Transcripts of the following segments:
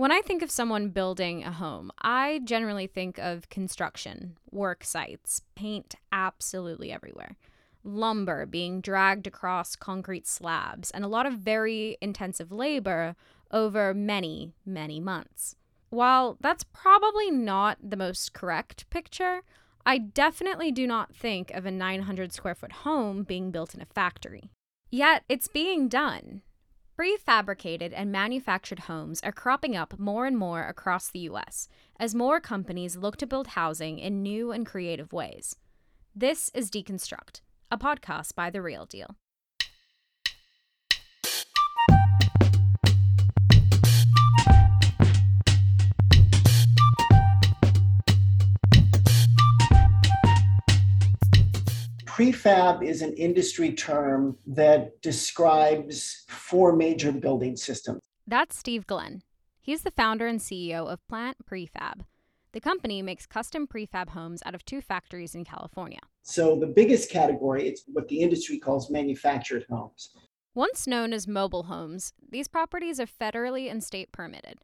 When I think of someone building a home, I generally think of construction, work sites, paint absolutely everywhere, lumber being dragged across concrete slabs, and a lot of very intensive labor over many, many months. While that's probably not the most correct picture, I definitely do not think of a 900 square foot home being built in a factory. Yet it's being done. Prefabricated and manufactured homes are cropping up more and more across the US as more companies look to build housing in new and creative ways. This is Deconstruct, a podcast by The Real Deal. Prefab is an industry term that describes four major building systems. That's Steve Glenn. He's the founder and CEO of Plant Prefab. The company makes custom prefab homes out of two factories in California. So the biggest category is what the industry calls manufactured homes. Once known as mobile homes, these properties are federally and state permitted.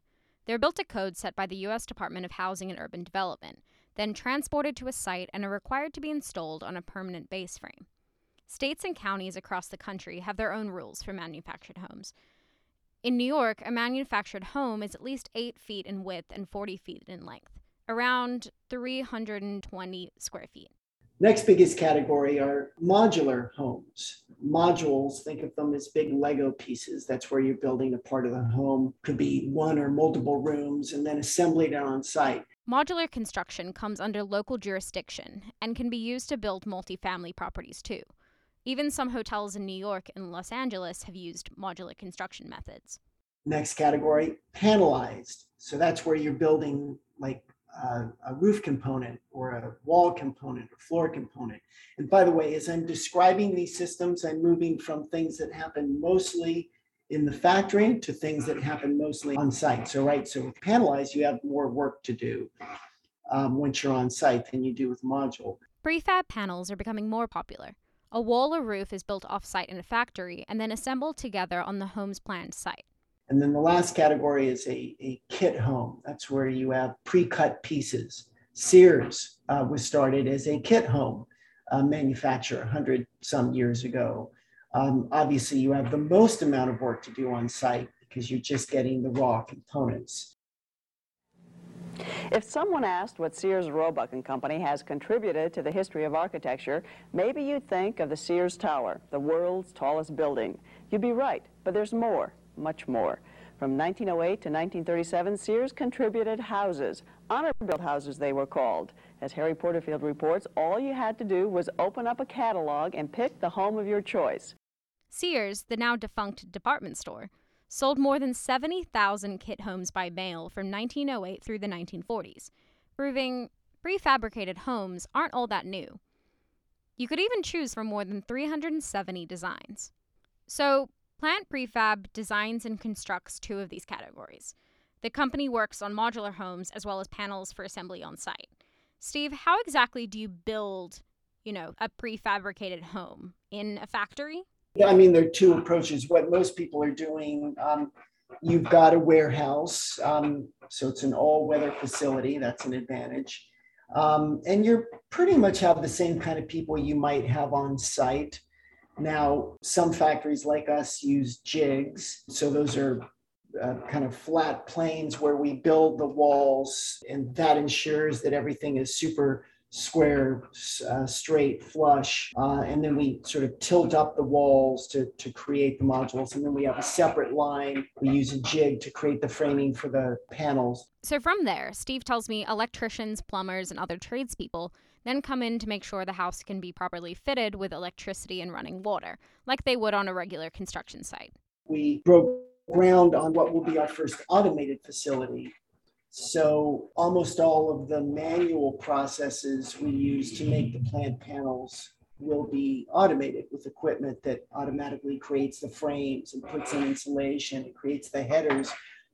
They're built to code set by the U.S. Department of Housing and Urban Development then transported to a site and are required to be installed on a permanent base frame. States and counties across the country have their own rules for manufactured homes. In New York, a manufactured home is at least 8 feet in width and 40 feet in length, around 320 square feet. Next biggest category are modular homes. Modules, think of them as big Lego pieces. That's where you're building a part of the home. Could be one or multiple rooms and then assembling it on site. Modular construction comes under local jurisdiction and can be used to build multifamily properties too. Even some hotels in New York and Los Angeles have used modular construction methods. Next category, panelized. So that's where you're building like a, a roof component or a wall component or floor component. And by the way, as I'm describing these systems, I'm moving from things that happen mostly in the factory to things that happen mostly on site. So, right, so with panelized, you have more work to do um, once you're on site than you do with module. Prefab panels are becoming more popular. A wall or roof is built off site in a factory and then assembled together on the home's planned site. And then the last category is a, a kit home. That's where you have pre cut pieces. Sears uh, was started as a kit home uh, manufacturer 100 some years ago. Um, obviously, you have the most amount of work to do on site because you're just getting the raw components. If someone asked what Sears Roebuck and Company has contributed to the history of architecture, maybe you'd think of the Sears Tower, the world's tallest building. You'd be right, but there's more, much more. From 1908 to 1937, Sears contributed houses, honor-built houses they were called. As Harry Porterfield reports, all you had to do was open up a catalog and pick the home of your choice. Sears, the now defunct department store, sold more than 70,000 kit homes by mail from 1908 through the 1940s, proving prefabricated homes aren't all that new. You could even choose from more than 370 designs. So, Plant Prefab designs and constructs two of these categories. The company works on modular homes as well as panels for assembly on site. Steve, how exactly do you build, you know, a prefabricated home in a factory? I mean, there are two approaches. What most people are doing, um, you've got a warehouse, um, so it's an all-weather facility. That's an advantage, um, and you pretty much have the same kind of people you might have on site. Now, some factories like us use jigs, so those are uh, kind of flat planes where we build the walls, and that ensures that everything is super square, uh, straight, flush, uh, and then we sort of tilt up the walls to, to create the modules. And then we have a separate line. We use a jig to create the framing for the panels. So from there, Steve tells me electricians, plumbers, and other tradespeople then come in to make sure the house can be properly fitted with electricity and running water, like they would on a regular construction site. We broke ground on what will be our first automated facility so almost all of the manual processes we use to make the plant panels will be automated with equipment that automatically creates the frames and puts in insulation, it creates the headers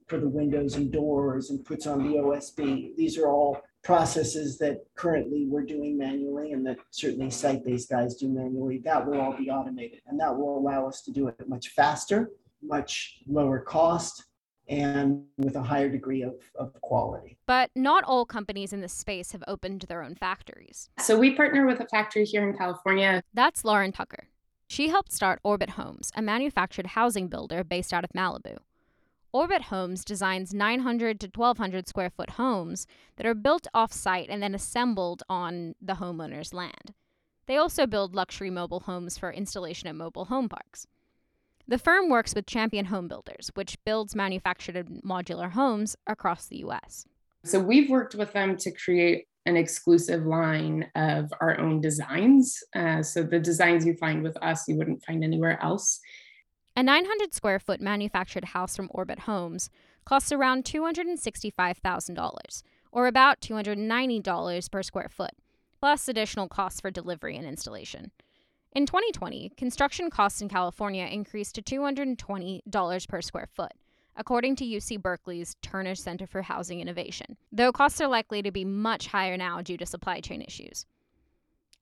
for the windows and doors and puts on the OSB. These are all processes that currently we're doing manually and that certainly site-based guys do manually. That will all be automated and that will allow us to do it much faster, much lower cost, and with a higher degree of, of quality. But not all companies in this space have opened their own factories. So we partner with a factory here in California. That's Lauren Tucker. She helped start Orbit Homes, a manufactured housing builder based out of Malibu. Orbit Homes designs 900 to 1200 square foot homes that are built off site and then assembled on the homeowner's land. They also build luxury mobile homes for installation at mobile home parks. The firm works with Champion Home Builders, which builds manufactured modular homes across the US. So we've worked with them to create an exclusive line of our own designs. Uh, so the designs you find with us, you wouldn't find anywhere else. A 900 square foot manufactured house from Orbit Homes costs around $265,000, or about $290 per square foot, plus additional costs for delivery and installation. In 2020, construction costs in California increased to $220 per square foot, according to UC Berkeley's Terner Center for Housing Innovation, though costs are likely to be much higher now due to supply chain issues.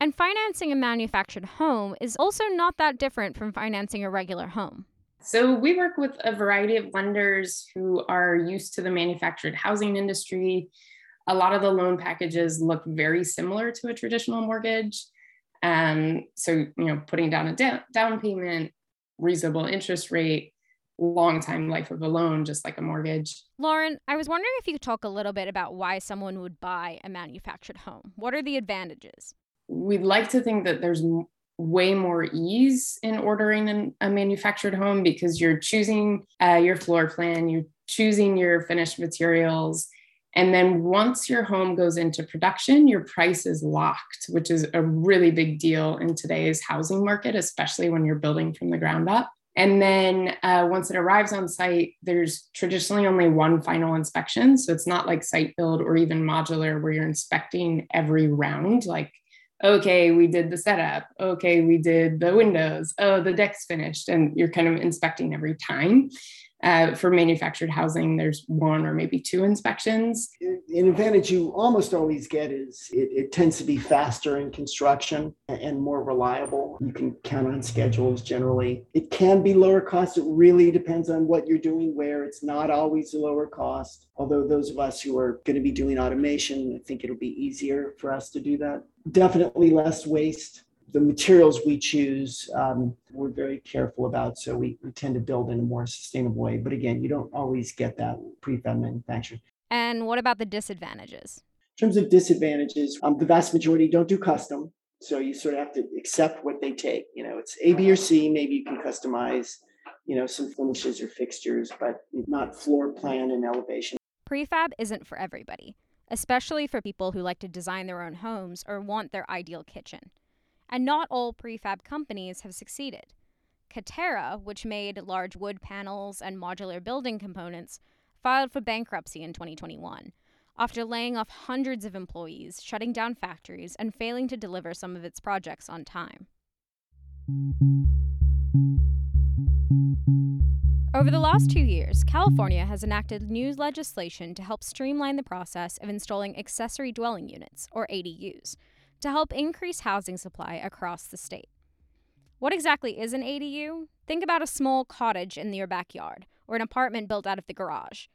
And financing a manufactured home is also not that different from financing a regular home. So, we work with a variety of lenders who are used to the manufactured housing industry. A lot of the loan packages look very similar to a traditional mortgage. Um, so, you know, putting down a da- down payment, reasonable interest rate, long time life of a loan, just like a mortgage. Lauren, I was wondering if you could talk a little bit about why someone would buy a manufactured home. What are the advantages? we'd like to think that there's way more ease in ordering an, a manufactured home because you're choosing uh, your floor plan, you're choosing your finished materials. And then once your home goes into production, your price is locked, which is a really big deal in today's housing market, especially when you're building from the ground up. And then uh, once it arrives on site, there's traditionally only one final inspection. So it's not like site build or even modular where you're inspecting every round, like okay, we did the setup. Okay, we did the windows. Oh, the deck's finished. And you're kind of inspecting every time. Uh, for manufactured housing, there's one or maybe two inspections. An advantage you almost always get is it, it, tends to be faster in construction and more reliable. You can count on schedules generally. It can be lower cost. It really depends on what you're doing, where it's not always lower cost. Although those of us who are going to be doing automation, I think it'll be easier for us to do that. Definitely less waste the materials we choose, um, we're very careful about. So we, we tend to build in a more sustainable way. But again, you don't always get that prefab manufacturing. And what about the disadvantages? In terms of disadvantages, um, the vast majority don't do custom. So you sort of have to accept what they take. You know, it's A, B, or C. Maybe you can customize, you know, some finishes or fixtures, but not floor plan and elevation. Prefab isn't for everybody, especially for people who like to design their own homes or want their ideal kitchen and not all prefab companies have succeeded. Katerra, which made large wood panels and modular building components, filed for bankruptcy in 2021 after laying off hundreds of employees, shutting down factories, and failing to deliver some of its projects on time. Over the last two years, California has enacted new legislation to help streamline the process of installing accessory dwelling units, or ADUs, to help increase housing supply across the state. What exactly is an ADU? Think about a small cottage in your backyard or an apartment built out of the garage.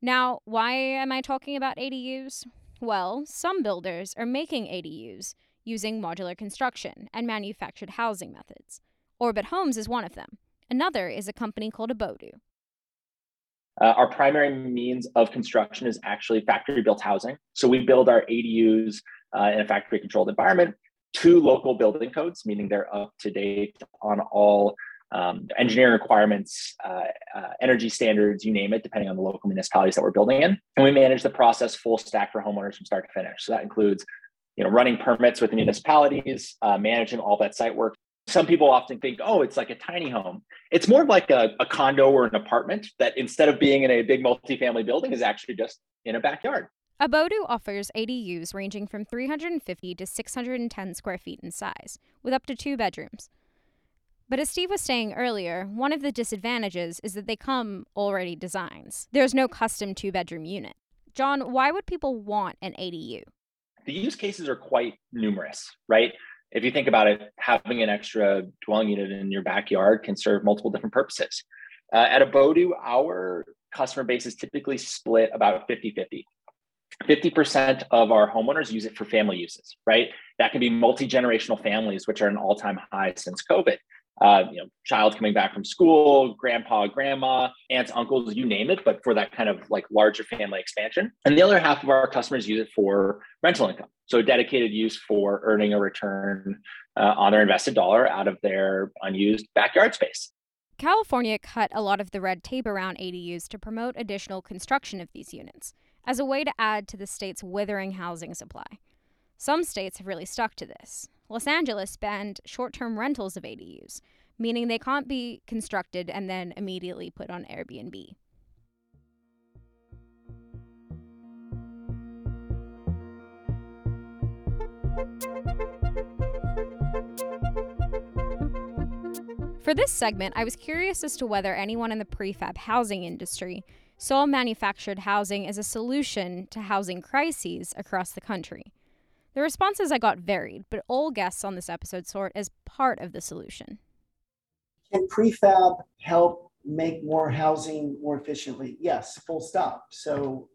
Now, why am I talking about ADUs? Well, some builders are making ADUs using modular construction and manufactured housing methods. Orbit Homes is one of them. Another is a company called Abodu. Uh, our primary means of construction is actually factory built housing. So we build our ADUs uh, in a factory controlled environment to local building codes, meaning they're up to date on all um, engineering requirements, uh, uh, energy standards, you name it, depending on the local municipalities that we're building in. And we manage the process full stack for homeowners from start to finish. So that includes you know, running permits with the municipalities, uh, managing all that site work. Some people often think, oh, it's like a tiny home. It's more like a, a condo or an apartment that instead of being in a big multifamily building is actually just in a backyard. Abodu offers ADUs ranging from 350 to 610 square feet in size, with up to two bedrooms. But as Steve was saying earlier, one of the disadvantages is that they come already designs. There's no custom two bedroom unit. John, why would people want an ADU? The use cases are quite numerous, right? If you think about it, having an extra dwelling unit in your backyard can serve multiple different purposes. Uh, at Abodu, our customer base is typically split about 50 50. 50% of our homeowners use it for family uses, right? That can be multi generational families, which are an all time high since COVID. Uh, you know, child coming back from school, grandpa, grandma, aunts, uncles, you name it, but for that kind of like larger family expansion. And the other half of our customers use it for rental income. So dedicated use for earning a return uh, on their invested dollar out of their unused backyard space. California cut a lot of the red tape around ADUs to promote additional construction of these units as a way to add to the state's withering housing supply. Some states have really stuck to this. Los Angeles banned short term rentals of ADUs, meaning they can't be constructed and then immediately put on Airbnb. For this segment, I was curious as to whether anyone in the prefab housing industry saw manufactured housing as a solution to housing crises across the country. The responses I got varied, but all guests on this episode saw it as part of the solution. Can prefab help make more housing more efficiently? Yes, full stop. So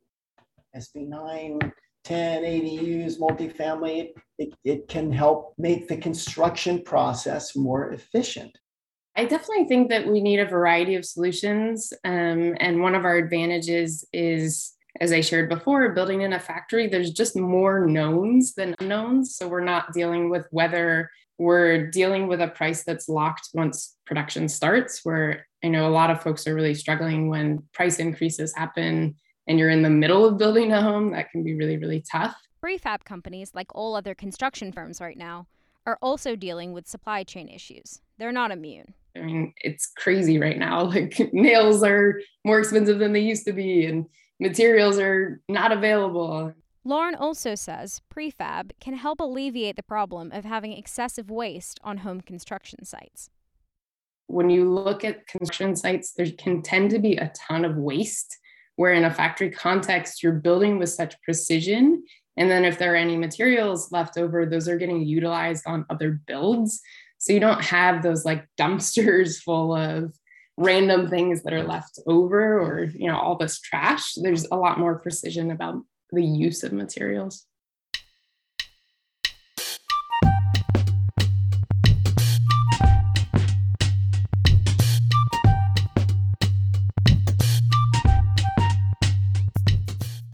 SB 9, 10 ADUs, multifamily, it, it can help make the construction process more efficient. I definitely think that we need a variety of solutions. Um, and one of our advantages is, as I shared before, building in a factory, there's just more knowns than unknowns. So we're not dealing with whether we're dealing with a price that's locked once production starts, where I know a lot of folks are really struggling when price increases happen and you're in the middle of building a home. That can be really, really tough. Prefab companies, like all other construction firms right now, are also dealing with supply chain issues. They're not immune. I mean, it's crazy right now. Like nails are more expensive than they used to be, and materials are not available. Lauren also says prefab can help alleviate the problem of having excessive waste on home construction sites. When you look at construction sites, there can tend to be a ton of waste, where in a factory context, you're building with such precision. And then if there are any materials left over, those are getting utilized on other builds. So you don't have those like dumpsters full of random things that are left over or you know all this trash. There's a lot more precision about the use of materials.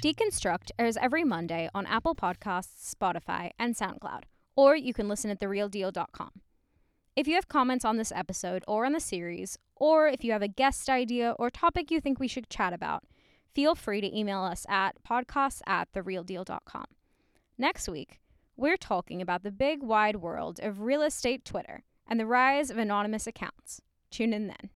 Deconstruct airs every Monday on Apple Podcasts, Spotify, and SoundCloud, or you can listen at therealdeal.com. If you have comments on this episode or on the series, or if you have a guest idea or topic you think we should chat about, feel free to email us at podcasts at therealdeal.com. Next week, we're talking about the big wide world of real estate Twitter and the rise of anonymous accounts. Tune in then.